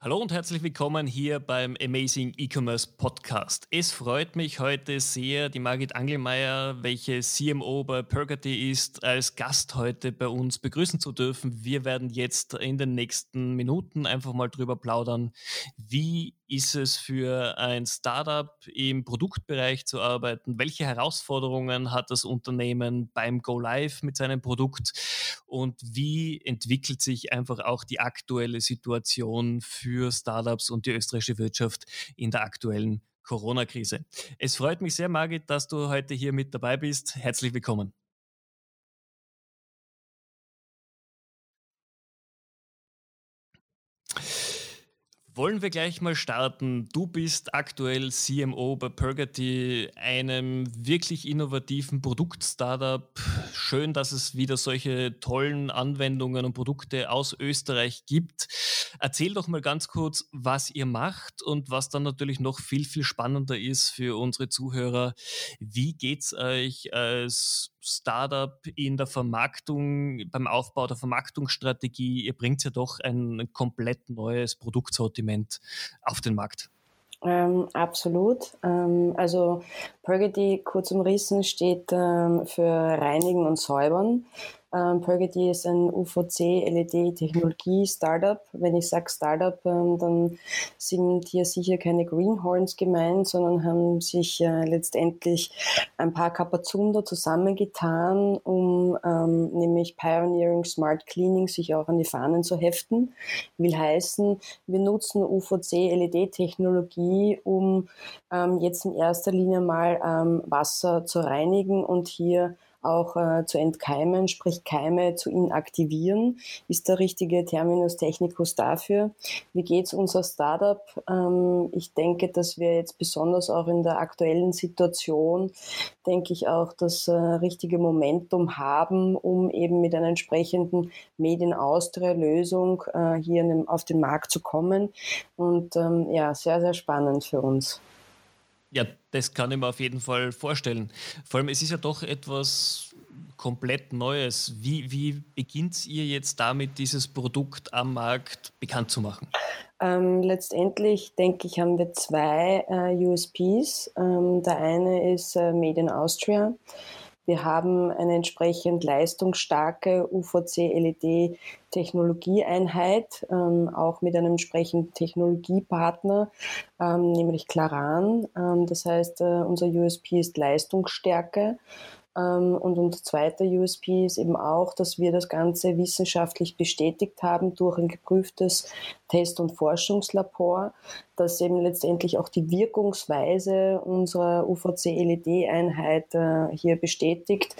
Hallo und herzlich willkommen hier beim Amazing E-Commerce Podcast. Es freut mich heute sehr, die Margit Angelmeier, welche CMO bei Purgatory ist, als Gast heute bei uns begrüßen zu dürfen. Wir werden jetzt in den nächsten Minuten einfach mal drüber plaudern, wie ist es für ein Startup im Produktbereich zu arbeiten? Welche Herausforderungen hat das Unternehmen beim Go Live mit seinem Produkt? Und wie entwickelt sich einfach auch die aktuelle Situation für Startups und die österreichische Wirtschaft in der aktuellen Corona-Krise? Es freut mich sehr, Margit, dass du heute hier mit dabei bist. Herzlich willkommen. Wollen wir gleich mal starten? Du bist aktuell CMO bei Purgatory, einem wirklich innovativen Produkt-Startup. Schön, dass es wieder solche tollen Anwendungen und Produkte aus Österreich gibt. Erzähl doch mal ganz kurz, was ihr macht und was dann natürlich noch viel, viel spannender ist für unsere Zuhörer. Wie geht es euch als Startup in der Vermarktung, beim Aufbau der Vermarktungsstrategie. Ihr bringt ja doch ein komplett neues Produktsortiment auf den Markt. Ähm, absolut. Ähm, also Purgity, kurz umrissen, steht ähm, für Reinigen und Säubern. Ähm, Purgity ist ein UVC-LED-Technologie-Startup. Wenn ich sage Startup, ähm, dann sind hier sicher keine Greenhorns gemeint, sondern haben sich äh, letztendlich ein paar Kapazunder zusammengetan, um ähm, nämlich Pioneering Smart Cleaning sich auch an die Fahnen zu heften. Will heißen, wir nutzen UVC-LED-Technologie, um ähm, jetzt in erster Linie mal ähm, Wasser zu reinigen und hier auch äh, zu entkeimen, sprich Keime zu inaktivieren, ist der richtige Terminus technicus dafür. Wie geht's unser Startup? Ähm, ich denke, dass wir jetzt besonders auch in der aktuellen Situation, denke ich auch, das äh, richtige Momentum haben, um eben mit einer entsprechenden Medien Austria Lösung äh, hier auf den Markt zu kommen. Und ähm, ja, sehr, sehr spannend für uns. Ja, das kann ich mir auf jeden Fall vorstellen. Vor allem, es ist ja doch etwas komplett Neues. Wie, wie beginnt ihr jetzt damit, dieses Produkt am Markt bekannt zu machen? Ähm, letztendlich denke ich, haben wir zwei äh, USPs. Ähm, der eine ist äh, Made in Austria. Wir haben eine entsprechend leistungsstarke UVC-LED-Technologieeinheit, ähm, auch mit einem entsprechenden Technologiepartner, ähm, nämlich Claran. Ähm, das heißt, äh, unser USP ist Leistungsstärke. Ähm, und unser zweiter USP ist eben auch, dass wir das Ganze wissenschaftlich bestätigt haben durch ein geprüftes Test- und Forschungslabor, das eben letztendlich auch die Wirkungsweise unserer UVC-LED-Einheit äh, hier bestätigt.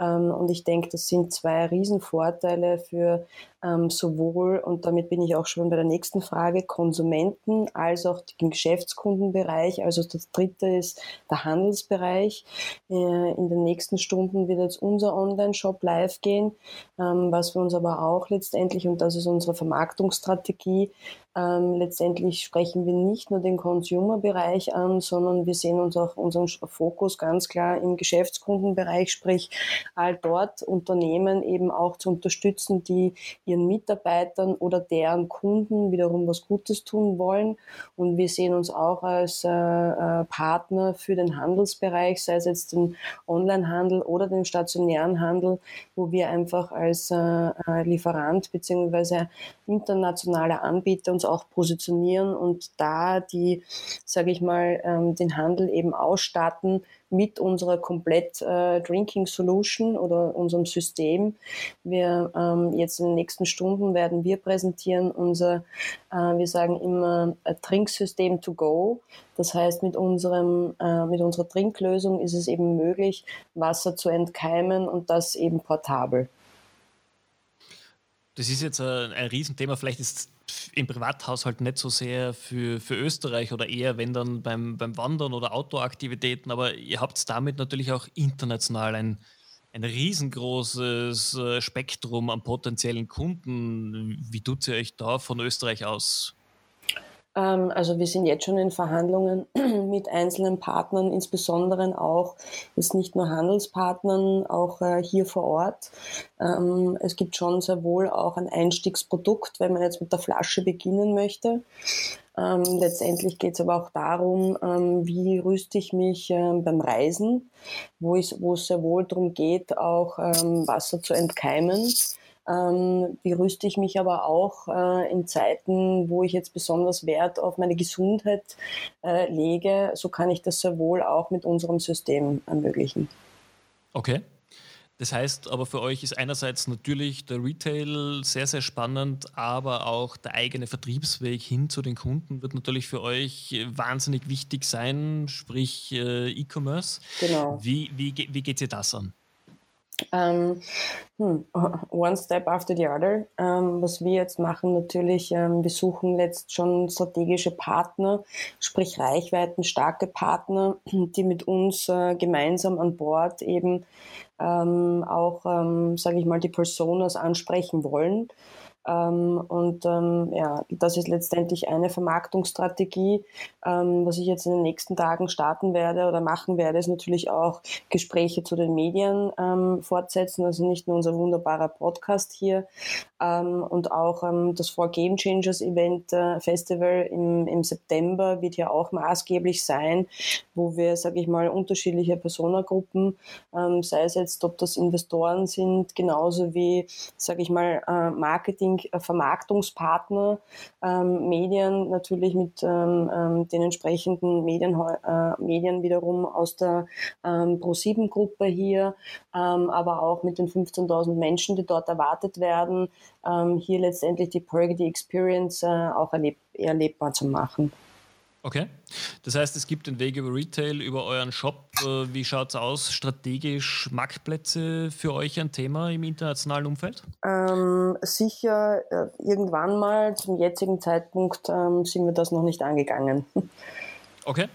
Ähm, und ich denke, das sind zwei Riesenvorteile für ähm, sowohl, und damit bin ich auch schon bei der nächsten Frage, Konsumenten als auch den Geschäftskundenbereich. Also das dritte ist der Handelsbereich. Äh, in den nächsten Stunden wird jetzt unser Online-Shop live gehen, ähm, was wir uns aber auch letztendlich, und das ist unsere Vermarktungsstrategie, ähm, letztendlich sprechen wir nicht nur den Consumer-Bereich an, sondern wir sehen uns auch unseren Fokus ganz klar im Geschäftskundenbereich, sprich all dort Unternehmen eben auch zu unterstützen, die ihren Mitarbeitern oder deren Kunden wiederum was Gutes tun wollen. Und wir sehen uns auch als äh, äh, Partner für den Handelsbereich, sei es jetzt den Onlinehandel oder den stationären Handel, wo wir einfach als äh, äh Lieferant beziehungsweise internationaler Anbieter uns auch positionieren und da die, sage ich mal, ähm, den Handel eben ausstatten mit unserer komplett äh, Drinking Solution oder unserem System. Wir ähm, jetzt in den nächsten Stunden werden wir präsentieren unser, äh, wir sagen immer Trinksystem to go. Das heißt, mit unserem, äh, mit unserer Trinklösung ist es eben möglich, Wasser zu entkeimen und das eben portabel. Das ist jetzt ein, ein Riesenthema. Vielleicht ist im Privathaushalt nicht so sehr für, für Österreich oder eher, wenn dann beim, beim Wandern oder Outdoor-Aktivitäten, aber ihr habt damit natürlich auch international ein, ein riesengroßes äh, Spektrum an potenziellen Kunden. Wie tut ihr euch da von Österreich aus? Ähm, also wir sind jetzt schon in Verhandlungen mit einzelnen Partnern, insbesondere auch, ist nicht nur Handelspartnern, auch äh, hier vor Ort. Ähm, es gibt schon sehr wohl auch ein Einstiegsprodukt, wenn man jetzt mit der Flasche beginnen möchte. Ähm, letztendlich geht es aber auch darum, ähm, wie rüste ich mich ähm, beim Reisen, wo, es sehr wohl darum geht, auch ähm, Wasser zu entkeimen. Ähm, wie rüste ich mich aber auch äh, in Zeiten, wo ich jetzt besonders Wert auf meine Gesundheit äh, lege, so kann ich das sehr wohl auch mit unserem System ermöglichen. Okay. Das heißt aber für euch ist einerseits natürlich der Retail sehr, sehr spannend, aber auch der eigene Vertriebsweg hin zu den Kunden wird natürlich für euch wahnsinnig wichtig sein, sprich äh, E-Commerce. Genau. Wie, wie, wie geht ihr das an? Ähm, hm, one step after the other. Ähm, was wir jetzt machen, natürlich, ähm, wir suchen jetzt schon strategische Partner, sprich Reichweiten, starke Partner, die mit uns äh, gemeinsam an Bord eben auch, sage ich mal, die Personas ansprechen wollen. Ähm, und ähm, ja, das ist letztendlich eine Vermarktungsstrategie. Ähm, was ich jetzt in den nächsten Tagen starten werde oder machen werde, ist natürlich auch Gespräche zu den Medien ähm, fortsetzen. Also nicht nur unser wunderbarer Podcast hier und auch das Four Game Changers Event äh, Festival im, im September wird ja auch maßgeblich sein, wo wir, sage ich mal, unterschiedliche Personagruppen, sei es jetzt, ob das Investoren sind, genauso wie, sage ich mal, äh, Marketing Marketing, äh, Vermarktungspartner, ähm, Medien natürlich mit ähm, ähm, den entsprechenden Medien, äh, Medien wiederum aus der ähm, Pro7-Gruppe hier, ähm, aber auch mit den 15.000 Menschen, die dort erwartet werden, ähm, hier letztendlich die Purgity Experience äh, auch erleb erlebbar zu machen. Okay. Das heißt, es gibt den Weg über Retail, über euren Shop. Äh, wie schaut es aus? Strategisch Marktplätze für euch ein Thema im internationalen Umfeld? Ähm, sicher, äh, irgendwann mal. Zum jetzigen Zeitpunkt ähm, sind wir das noch nicht angegangen. Okay.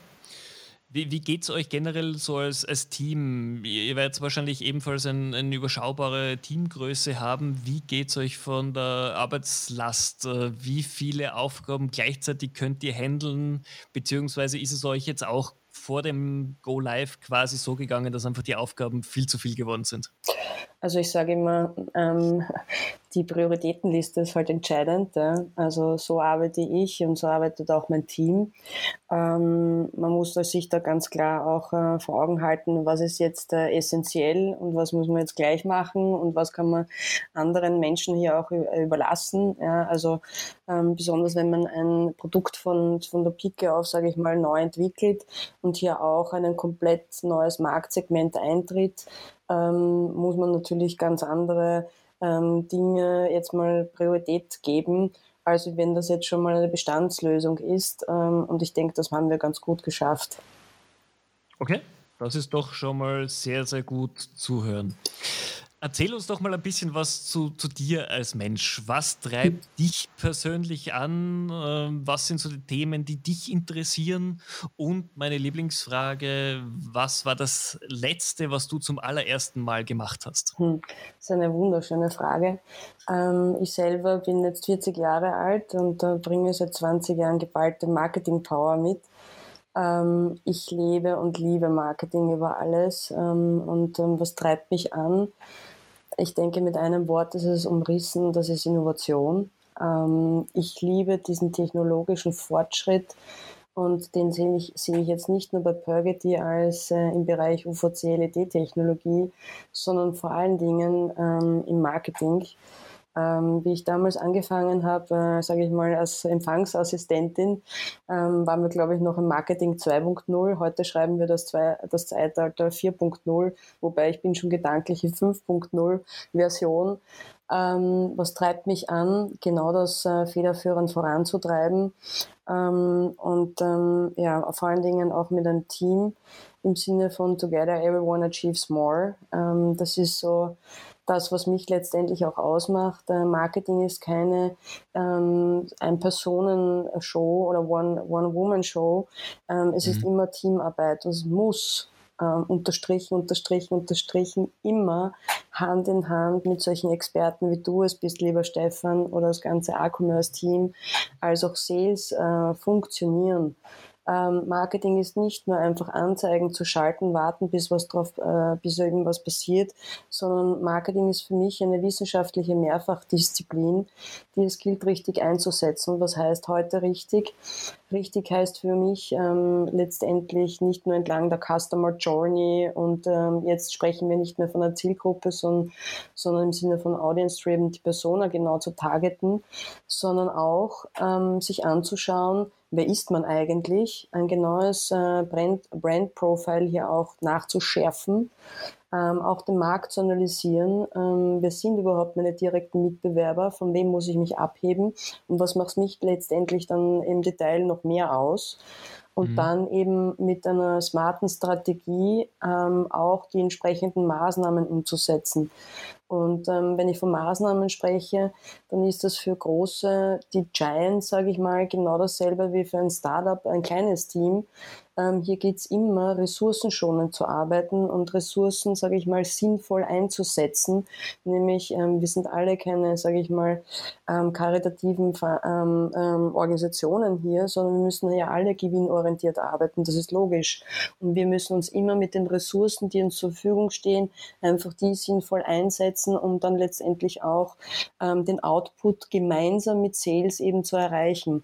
Wie, wie geht es euch generell so als, als Team? Ihr werdet wahrscheinlich ebenfalls ein, eine überschaubare Teamgröße haben. Wie geht es euch von der Arbeitslast? Äh, wie viele Aufgaben gleichzeitig könnt ihr handeln? Beziehungsweise ist es euch jetzt auch vor dem Go Live quasi so gegangen, dass einfach die Aufgaben viel zu viel geworden sind? Also ich sage immer, ähm, die Prioritätenliste ist halt entscheidend. Ja. Also so arbeite ich und so arbeitet auch mein Team. Ähm, man muss sich da ganz klar auch äh, vor Augen halten, was ist jetzt äh, essentiell und was muss man jetzt gleich machen und was kann man anderen Menschen hier auch überlassen. Ja. Also ähm, besonders wenn man ein Produkt von, von der Pike auf, sage ich mal, neu entwickelt und hier auch ein komplett neues Marktsegment eintritt, ähm, muss man natürlich ganz andere ähm, Dinge jetzt mal Priorität geben, als wenn das jetzt schon mal eine Bestandslösung ist. Ähm, und ich denke, das haben wir ganz gut geschafft. Okay, das ist doch schon mal sehr, sehr gut zuhören. Erzähl uns doch mal ein bisschen was zu, zu dir als Mensch. Was treibt hm. dich persönlich an? Ähm, was sind so die Themen, die dich interessieren? Und meine Lieblingsfrage, was war das Letzte, was du zum allerersten Mal gemacht hast? Hm, das ist eine wunderschöne Frage. Ähm, ich selber bin jetzt 40 Jahre alt und bringe seit 20 Jahren geballte Marketing-Power mit ähm, ich lebe und liebe Marketing über alles. und was treibt mich an? Ich denke, mit einem Wort ist es umrissen, das ist Innovation. Ähm, ich liebe diesen technologischen Fortschritt und den sehe ich, sehe ich jetzt nicht nur bei Purgity als äh, im Bereich UVC-LED-Technologie, sondern vor allen Dingen ähm, im Marketing. Ähm, wie ich damals angefangen habe, äh, sage ich mal, als Empfangsassistentin, ähm, waren wir, glaube ich, noch im Marketing 2.0. Heute schreiben wir das, zwei, das Zeitalter 4.0, wobei ich bin schon gedanklich in 5.0 Version. Ähm, was treibt mich an, genau das äh, federführend voranzutreiben ähm, und ähm, ja, vor allen Dingen auch mit einem Team im Sinne von Together Everyone Achieves More. Ähm, das ist so das, was mich letztendlich auch ausmacht. Äh, Marketing ist keine ähm, Ein-Personen-Show oder One-Woman-Show. ähm, es mhm. ist immer Teamarbeit und es muss ähm, unterstrichen, unterstrichen, unterstrichen, immer Hand in Hand mit solchen Experten wie du es bist, lieber Stefan, oder das ganze A-Commerce-Team, als auch Sales äh, funktionieren. Ähm, Marketing ist nicht nur einfach Anzeigen zu schalten, warten, bis was drauf, äh, bis irgendwas passiert, sondern Marketing ist für mich eine wissenschaftliche Mehrfachdisziplin, die es gilt, richtig einzusetzen. Was heißt heute richtig? Richtig heißt für mich ähm, letztendlich nicht nur entlang der Customer Journey und ähm, jetzt sprechen wir nicht mehr von einer Zielgruppe, sondern, sondern im Sinne von Audience Driven die Persona genau zu targeten, sondern auch ähm, sich anzuschauen, wer ist man eigentlich, ein genaues äh, Brand, Brand Profile hier auch nachzuschärfen, ähm, auch den Markt zu analysieren. Ähm, wer sind überhaupt meine direkten Mitbewerber? Von wem muss ich mich abheben? Und was macht mich letztendlich dann im Detail noch mehr aus? Und mhm. dann eben mit einer smarten Strategie ähm, auch die entsprechenden Maßnahmen umzusetzen. Und ähm, wenn ich von Maßnahmen spreche, dann ist das für große, die Giants, sage ich mal, genau dasselbe wie für ein Startup, ein kleines Team. Ähm, hier geht es immer, ressourcenschonend zu arbeiten und Ressourcen, sage ich mal, sinnvoll einzusetzen. Nämlich, ähm, wir sind alle keine, sage ich mal, ähm, karitativen ähm, ähm, Organisationen hier, sondern wir müssen ja alle gewinnorientiert arbeiten. Das ist logisch. Und wir müssen uns immer mit den Ressourcen, die uns zur Verfügung stehen, einfach die sinnvoll einsetzen, um dann letztendlich auch ähm, den Output gemeinsam mit Sales eben zu erreichen.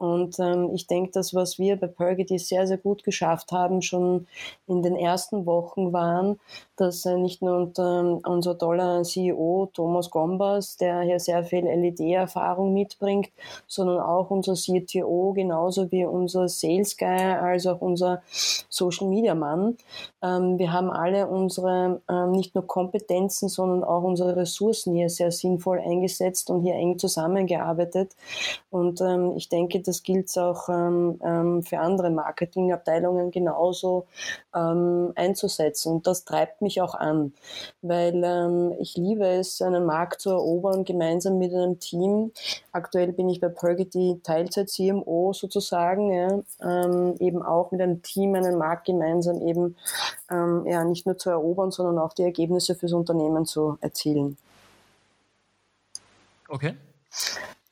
Und ähm, ich denke, das, was wir bei Purgity sehr, sehr gut geschafft haben, schon in den ersten Wochen waren, dass nicht nur unser toller CEO Thomas Gombas, der hier sehr viel LED-Erfahrung mitbringt, sondern auch unser CTO, genauso wie unser Sales Guy, als auch unser Social Media Mann. Ähm, wir haben alle unsere ähm, nicht nur Kompetenzen, sondern auch unsere Ressourcen hier sehr sinnvoll eingesetzt und hier eng zusammengearbeitet. Und ähm, ich denke, das gilt auch für andere Marketingabteilungen genauso einzusetzen. Und das treibt mich auch an, weil ähm, ich liebe es, einen Markt zu erobern, gemeinsam mit einem Team. Aktuell bin ich bei Purgity Teilzeit-CMO sozusagen, ja, ähm, eben auch mit einem Team einen Markt gemeinsam eben ähm, ja, nicht nur zu erobern, sondern auch die Ergebnisse fürs Unternehmen zu erzielen. Okay.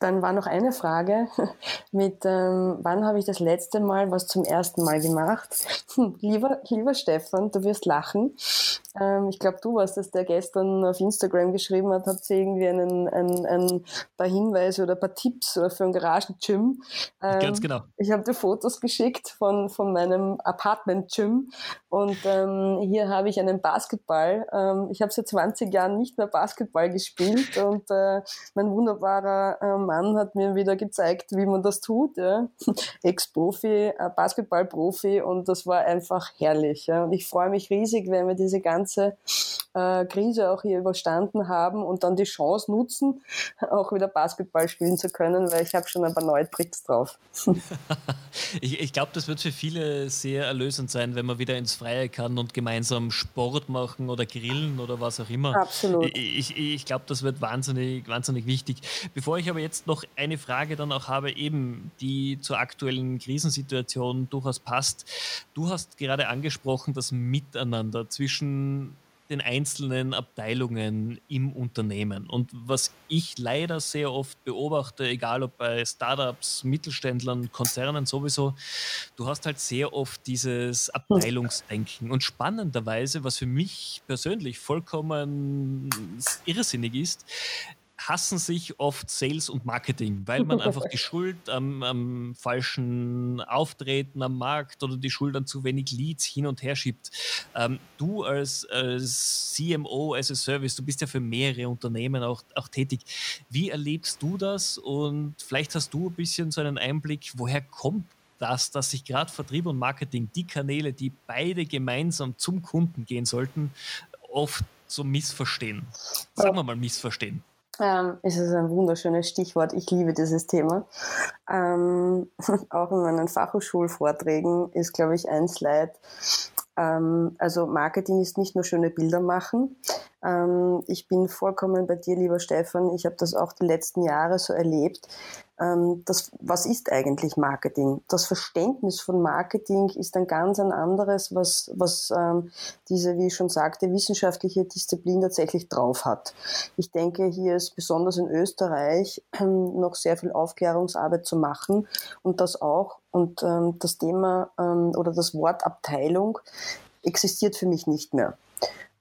Dann war noch eine Frage mit, ähm, wann habe ich das letzte Mal was zum ersten Mal gemacht? Lieber, lieber Stefan, du wirst lachen. Ähm, ich glaube, du warst es, der gestern auf Instagram geschrieben hat, habt ihr irgendwie einen, ein, ein paar Hinweise oder ein paar Tipps für ein Garagen-Gym. Ähm, Ganz genau. Ich habe dir Fotos geschickt von, von meinem Apartment-Gym und ähm, hier habe ich einen Basketball. Ähm, ich habe seit 20 Jahren nicht mehr Basketball gespielt und äh, mein wunderbarer ähm, Mann hat mir wieder gezeigt, wie man das tut. Ja. Ex-Profi, äh, Basketball-Profi und das war einfach herrlich. Ja. Und ich freue mich riesig, wenn wir diese ganze äh, Krise auch hier überstanden haben und dann die Chance nutzen, auch wieder Basketball spielen zu können, weil ich habe schon ein paar neue Tricks drauf. ich ich glaube, das wird für viele sehr erlösend sein, wenn man wieder ins Freie kann und gemeinsam Sport machen oder grillen oder was auch immer. Absolut. Ich, ich, ich glaube, das wird wahnsinnig, wahnsinnig wichtig. Bevor ich aber jetzt jetzt noch eine Frage dann auch habe, eben die zur aktuellen Krisensituation durchaus passt. Du hast gerade angesprochen, das Miteinander zwischen den einzelnen Abteilungen im Unternehmen. Und was ich leider sehr oft beobachte, egal ob bei Startups, Mittelständlern, Konzernen sowieso, du hast halt sehr oft dieses Abteilungsdenken. Und spannenderweise, was für mich persönlich vollkommen irrsinnig ist, hassen sich oft Sales und Marketing, weil man einfach die Schuld am, am, falschen Auftreten am Markt oder die Schuld an zu wenig Leads hin und her schiebt. Ähm, du als, als CMO, as a Service, du bist ja für mehrere Unternehmen auch, auch tätig. Wie erlebst du das? Und vielleicht hast du ein bisschen so einen Einblick, woher kommt das, dass sich gerade Vertrieb und Marketing, die Kanäle, die beide gemeinsam zum Kunden gehen sollten, oft so missverstehen. Sagen wir mal missverstehen. Ähm, es ist ein wunderschönes Stichwort. Ich liebe dieses Thema. Ähm, auch in meinen Fachhochschulvorträgen ist, glaube ich, ein Slide. Ähm, also Marketing ist nicht nur schöne Bilder machen. Ähm, ich bin vollkommen bei dir, lieber Stefan. Ich habe das auch die letzten Jahre so erlebt. Ähm, das, was ist eigentlich Marketing? Das Verständnis von Marketing ist ein ganz ein anderes, was, was ähm, diese, wie ich schon sagte, wissenschaftliche Disziplin tatsächlich drauf hat. Ich denke, hier ist besonders in Österreich ähm, noch sehr viel Aufklärungsarbeit zu machen und das auch. Und ähm, das Thema ähm, oder das Wort Abteilung existiert für mich nicht mehr.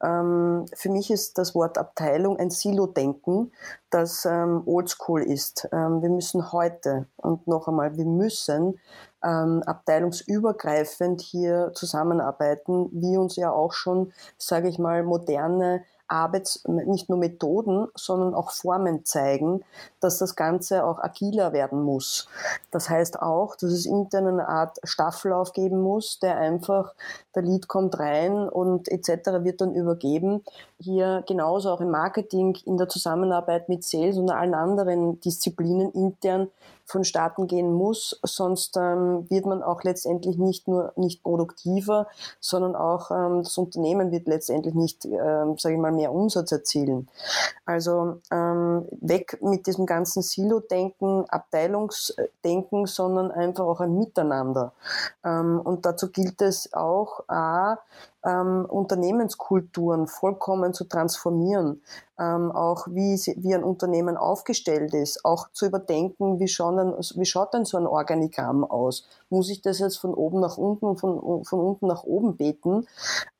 Ähm, für mich ist das Wort Abteilung ein Silo-Denken, das ähm, oldschool ist. Ähm, wir müssen heute und noch einmal, wir müssen abteilungsübergreifend hier zusammenarbeiten, wie uns ja auch schon, sage ich mal, moderne Arbeits-, nicht nur Methoden, sondern auch Formen zeigen, dass das Ganze auch agiler werden muss. Das heißt auch, dass es intern eine Art Staffellauf geben muss, der einfach, der Lead kommt rein und etc. wird dann übergeben. Hier genauso auch im Marketing, in der Zusammenarbeit mit Sales und allen anderen Disziplinen intern vonstatten gehen muss, sonst ähm, wird man auch letztendlich nicht nur nicht produktiver, sondern auch ähm, das Unternehmen wird letztendlich nicht, ähm, sage ich mal, mehr Umsatz erzielen. Also ähm, weg mit diesem ganzen Silo-Denken, Abteilungsdenken, sondern einfach auch ein Miteinander. Ähm, und dazu gilt es auch, a, ähm, Unternehmenskulturen vollkommen zu transformieren, ähm, auch wie, wie ein Unternehmen aufgestellt ist, auch zu überdenken, wie, schauen wie schaut denn so ein Organigramm aus? Muss ich das jetzt von oben nach unten, von, von unten nach oben beten?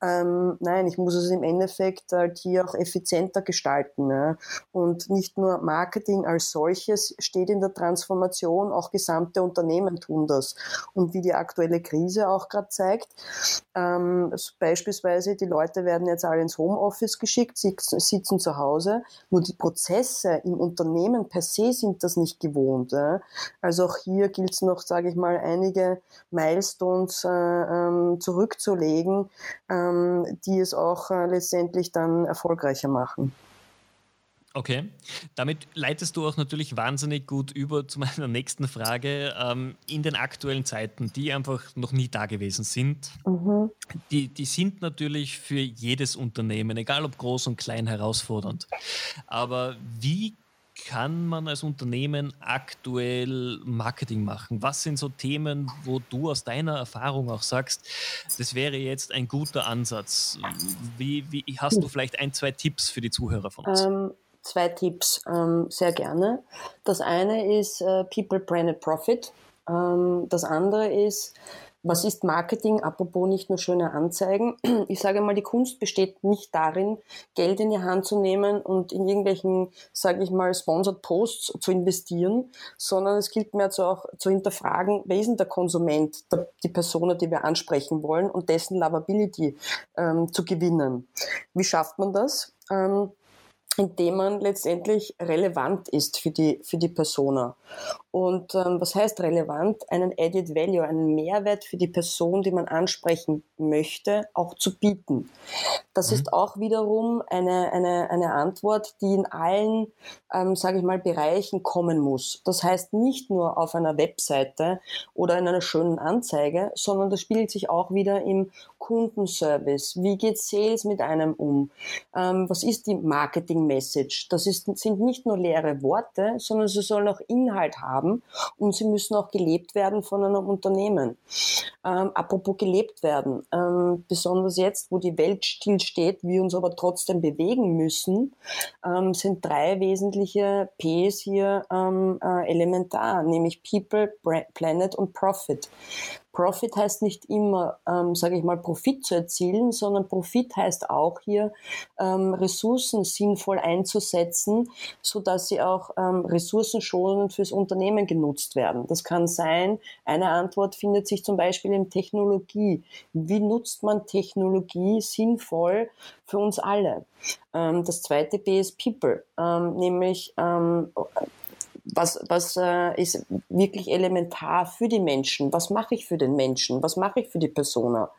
Ähm, nein, ich muss es im Endeffekt halt hier auch effizienter gestalten. Ne? Und nicht nur Marketing als solches steht in der Transformation, auch gesamte Unternehmen tun das. Und wie die aktuelle Krise auch gerade zeigt, ähm, beispielsweise die Leute werden jetzt alle ins Homeoffice geschickt, sitzen zu Hause, nur die Prozesse im Unternehmen per se sind das nicht gewohnt. Ja? Also auch hier gilt es noch, sage ich mal, einige Milestones äh, ähm, zurückzulegen, ähm, die es auch äh, letztendlich dann erfolgreicher machen. Okay, damit leitest du auch natürlich wahnsinnig gut über zu meiner nächsten Frage. Ähm, in den aktuellen Zeiten, die einfach noch nie da gewesen sind, mhm. die, die sind natürlich für jedes Unternehmen, egal ob groß und klein, herausfordernd. Aber wie kann man als Unternehmen aktuell Marketing machen? Was sind so Themen, wo du aus deiner Erfahrung auch sagst, das wäre jetzt ein guter Ansatz? Wie, wie hast du vielleicht ein, zwei Tipps für die Zuhörer von uns? Ähm, zwei Tipps, ähm, sehr gerne. Das eine ist äh, People, Branded, Profit. Ähm, das andere ist, was ist Marketing? Apropos nicht nur schöne Anzeigen. Ich sage mal, die Kunst besteht nicht darin, Geld in die Hand zu nehmen und in irgendwelchen, sage ich mal, Sponsored Posts zu investieren, sondern es gilt mehr zu auch zu hinterfragen, wer ist denn der Konsument, der, die Person, die wir ansprechen wollen und dessen Lovability ähm, zu gewinnen. Wie schafft man das? Ähm, indem man letztendlich relevant ist für die, für die Persona. Und ähm, was heißt relevant? Einen Added Value, einen Mehrwert für die Person, die man ansprechen möchte, auch zu bieten. Das mhm. ist auch wiederum eine, eine, eine Antwort, die in allen, ähm, sage ich mal, Bereichen kommen muss. Das heißt nicht nur auf einer Webseite oder in einer schönen Anzeige, sondern das spiegelt sich auch wieder im Kundenservice. Wie geht Sales mit einem um? Ähm, was ist die Marketing-Message? Das ist, sind nicht nur leere Worte, sondern sie sollen auch Inhalt haben haben und sie müssen auch gelebt werden von einem Unternehmen. Ähm, apropos gelebt werden, ähm, besonders jetzt, wo die Welt stillsteht, wir uns aber trotzdem bewegen müssen, ähm, sind drei wesentliche Ps hier ähm, äh, elementar, nämlich People, Planet und Profit. Profit heißt nicht immer, ähm, sage ich mal, Profit zu erzielen, sondern Profit heißt auch hier, ähm, Ressourcen sinnvoll einzusetzen, so dass sie auch ähm, ressourcenschonend fürs Unternehmen genutzt werden. Das kann sein, eine Antwort findet sich zum Beispiel in Technologie. Wie nutzt man Technologie sinnvoll für uns alle? Ähm, das zweite B ist People, ähm, nämlich ähm, was, was äh, ist wirklich elementar für die Menschen? Was mache ich für den Menschen? Was mache ich für die Persona?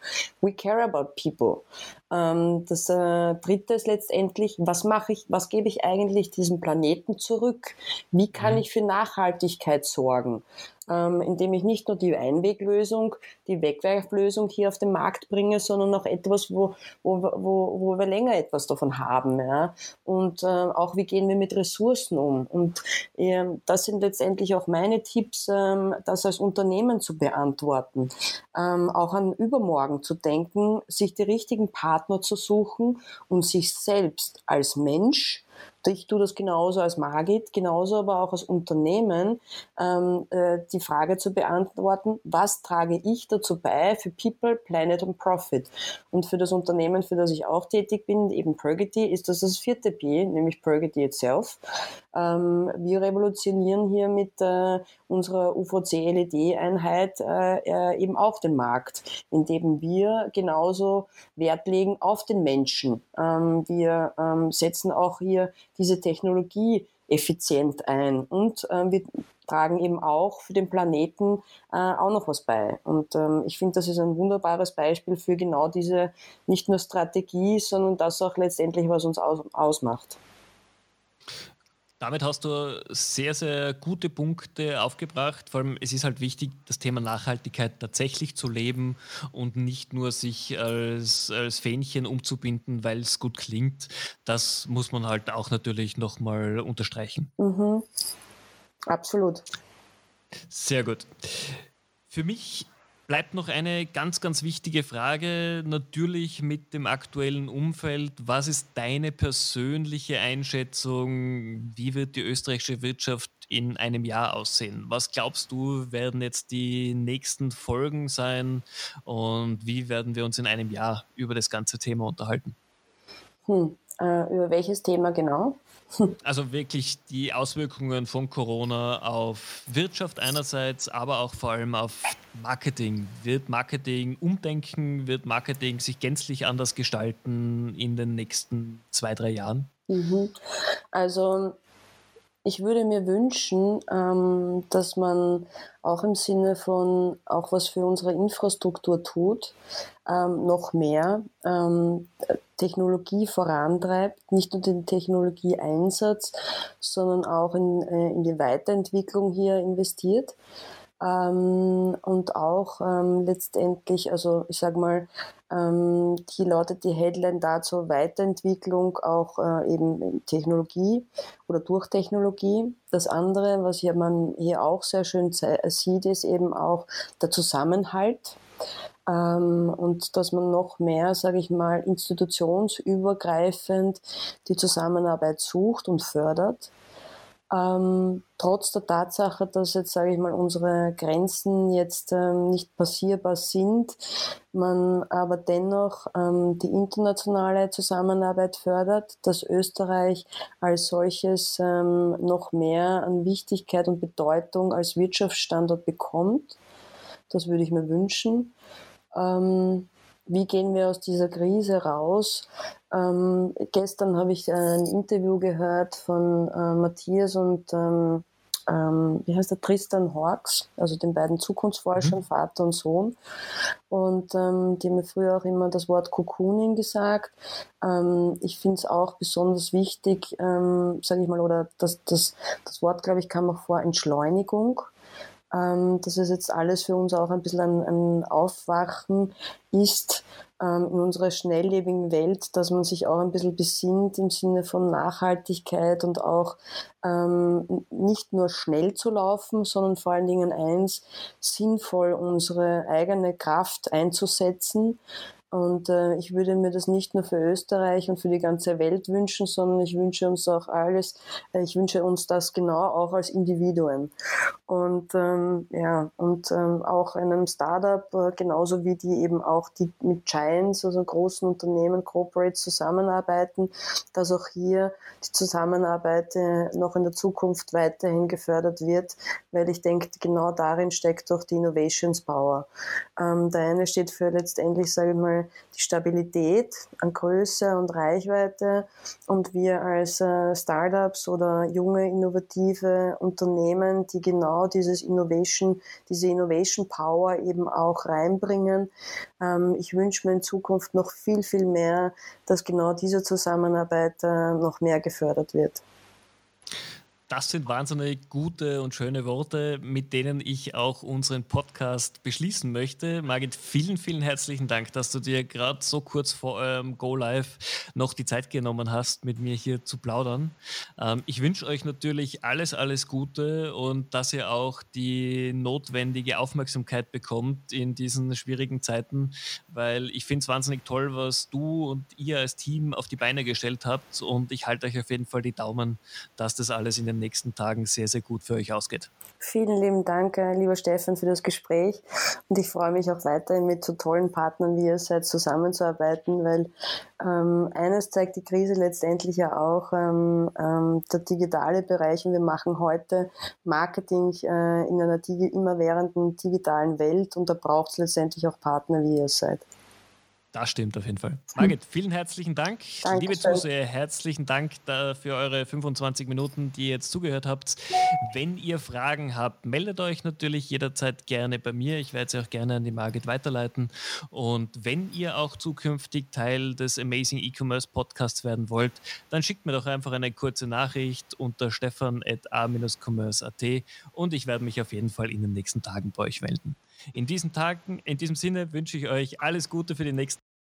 We care about people. Ähm, das äh, dritte ist letztendlich, was mache ich, was gebe ich eigentlich diesem Planeten zurück? Wie kann mhm. ich für Nachhaltigkeit sorgen? ähm, indem ich nicht nur die Einweglösung, die Wegwerflösung hier auf den Markt bringe, sondern auch etwas, wo, wo, wo, wo wir länger etwas davon haben. Ja? Und äh, auch, wie gehen wir mit Ressourcen um? Und äh, das sind letztendlich auch meine Tipps, äh, das als Unternehmen zu beantworten, ähm, auch an übermorgen zu denken, sich die richtigen Partner zu suchen und sich selbst als Mensch ich tue das genauso als Margit, genauso aber auch als Unternehmen, ähm, äh, die Frage zu beantworten, was trage ich dazu bei für People, Planet und Profit? Und für das Unternehmen, für das ich auch tätig bin, eben Purgity, ist das das vierte P, nämlich Purgity itself. Ähm, wir revolutionieren hier mit äh, unserer UVC-LED-Einheit äh, äh, eben auch den Markt, indem wir genauso Wert legen auf den Menschen. Ähm, wir ähm, setzen auch hier diese Technologie effizient ein und ähm, wir tragen eben auch für den Planeten äh, auch noch was bei. Und ähm, ich finde, das ist ein wunderbares Beispiel für genau diese nicht nur Strategie, sondern das auch letztendlich, was uns aus ausmacht. Damit hast du sehr, sehr gute Punkte aufgebracht. Vor allem, es ist halt wichtig, das Thema Nachhaltigkeit tatsächlich zu leben und nicht nur sich als, als Fähnchen umzubinden, weil es gut klingt. Das muss man halt auch natürlich nochmal unterstreichen. Mhm. Absolut. Sehr gut. Für mich bleibt noch eine ganz, ganz wichtige Frage, natürlich mit dem aktuellen Umfeld. Was ist deine persönliche Einschätzung? Wie wird die österreichische Wirtschaft in einem Jahr aussehen? Was glaubst du, werden jetzt die nächsten Folgen sein und wie werden wir uns in einem Jahr über das ganze Thema unterhalten? Hm, äh, über welches Thema genau? Also wirklich die Auswirkungen von Corona auf Wirtschaft einerseits, aber auch vor allem auf Marketing. Wird Marketing umdenken? Wird Marketing sich gänzlich anders gestalten in den nächsten zwei, drei Jahren? Mhm. Also ich würde mir wünschen, ähm, dass man auch im Sinne von auch was für unsere Infrastruktur tut, ähm, noch mehr ähm, Technologie vorantreibt, nicht nur den Technologieeinsatz, sondern auch in, äh, in die Weiterentwicklung hier investiert. Ähm, und auch ähm, letztendlich, also ich sag mal, ähm, hier lautet die Headline dazu Weiterentwicklung auch äh, eben Technologie oder durch Technologie. Das andere, was hier man hier auch sehr schön sieht, ist eben auch der Zusammenhalt ähm, und dass man noch mehr, sage ich mal, institutionsübergreifend die Zusammenarbeit sucht und fördert. Ähm, trotz der Tatsache, dass jetzt, sage ich mal, unsere Grenzen jetzt ähm, nicht passierbar sind, man aber dennoch ähm, die internationale Zusammenarbeit fördert, dass Österreich als solches ähm, noch mehr an Wichtigkeit und Bedeutung als Wirtschaftsstandort bekommt. Das würde ich mir wünschen. Ähm, wie gehen wir aus dieser Krise raus? Ähm, gestern habe ich ein Interview gehört von äh, Matthias und ähm, ähm, wie heißt der Tristan Horks, also den beiden Zukunftsforschern, mhm. Vater und Sohn. Und ähm, die haben mir früher auch immer das Wort Cocooning gesagt. Ähm, ich finde es auch besonders wichtig, ähm, sage ich mal, oder das, das, das Wort, glaube ich, kam auch vor, Entschleunigung ähm, dass es jetzt alles für uns auch ein bisschen ein, ein Aufwachen ist ähm, in unserer schnelllebigen Welt, dass man sich auch ein bisschen besinnt im Sinne von Nachhaltigkeit und auch ähm, nicht nur schnell zu laufen, sondern vor allen Dingen eins, sinnvoll unsere eigene Kraft einzusetzen und äh, ich würde mir das nicht nur für Österreich und für die ganze Welt wünschen, sondern ich wünsche uns auch alles, äh, ich wünsche uns das genau auch als Individuen. Und ähm, ja, und ähm, auch einem Startup, äh, genauso wie die eben auch die mit Giants, also großen Unternehmen, Corporates zusammenarbeiten, dass auch hier die Zusammenarbeit äh, noch in der Zukunft weiterhin gefördert wird, weil ich denke, genau darin steckt doch die Innovations Power. Ähm, der eine steht für letztendlich, sage ich mal, die Stabilität an Größe und Reichweite und wir als äh, Startups oder junge innovative Unternehmen, die genau dieses Innovation, diese Innovation Power eben auch reinbringen. Ähm, ich wünsche mir in Zukunft noch viel, viel mehr, dass genau diese Zusammenarbeit äh, noch mehr gefördert wird. Das sind wahnsinnig gute und schöne Worte, mit denen ich auch unseren Podcast beschließen möchte. Margit, vielen, vielen herzlichen Dank, dass du dir gerade so kurz vor eurem Go Live noch die Zeit genommen hast, mit mir hier zu plaudern. Ähm, ich wünsche euch natürlich alles, alles Gute und dass ihr auch die notwendige Aufmerksamkeit bekommt in diesen schwierigen Zeiten, weil ich finde es wahnsinnig toll, was du und ihr als Team auf die Beine gestellt habt und ich halte euch auf jeden Fall die Daumen, dass das alles in den nächsten Tagen sehr, sehr gut für euch ausgeht. Vielen lieben Dank, äh, lieber Stefan, für das Gespräch. Und ich freue mich auch weiterhin mit so tollen Partnern wie ihr seid zusammenzuarbeiten, weil ähm, eines zeigt die Krise letztendlich ja auch, ähm, ähm, der digitale Bereich. Und wir machen heute Marketing äh, in einer immerwährenden digitalen Welt und da braucht es letztendlich auch Partner wie ihr seid. Das stimmt auf jeden Fall. Margit, vielen herzlichen Dank. Dankeschön. Liebe Zuseher, herzlichen Dank für eure 25 Minuten, die ihr jetzt zugehört habt. Wenn ihr Fragen habt, meldet euch natürlich jederzeit gerne bei mir. Ich werde sie auch gerne an die Margit weiterleiten. Und wenn ihr auch zukünftig Teil des Amazing E-Commerce Podcasts werden wollt, dann schickt mir doch einfach eine kurze Nachricht unter stefan.a-commerce.at und ich werde mich auf jeden Fall in den nächsten Tagen bei euch melden. In diesen Tagen, in diesem Sinne wünsche ich euch alles Gute für die nächsten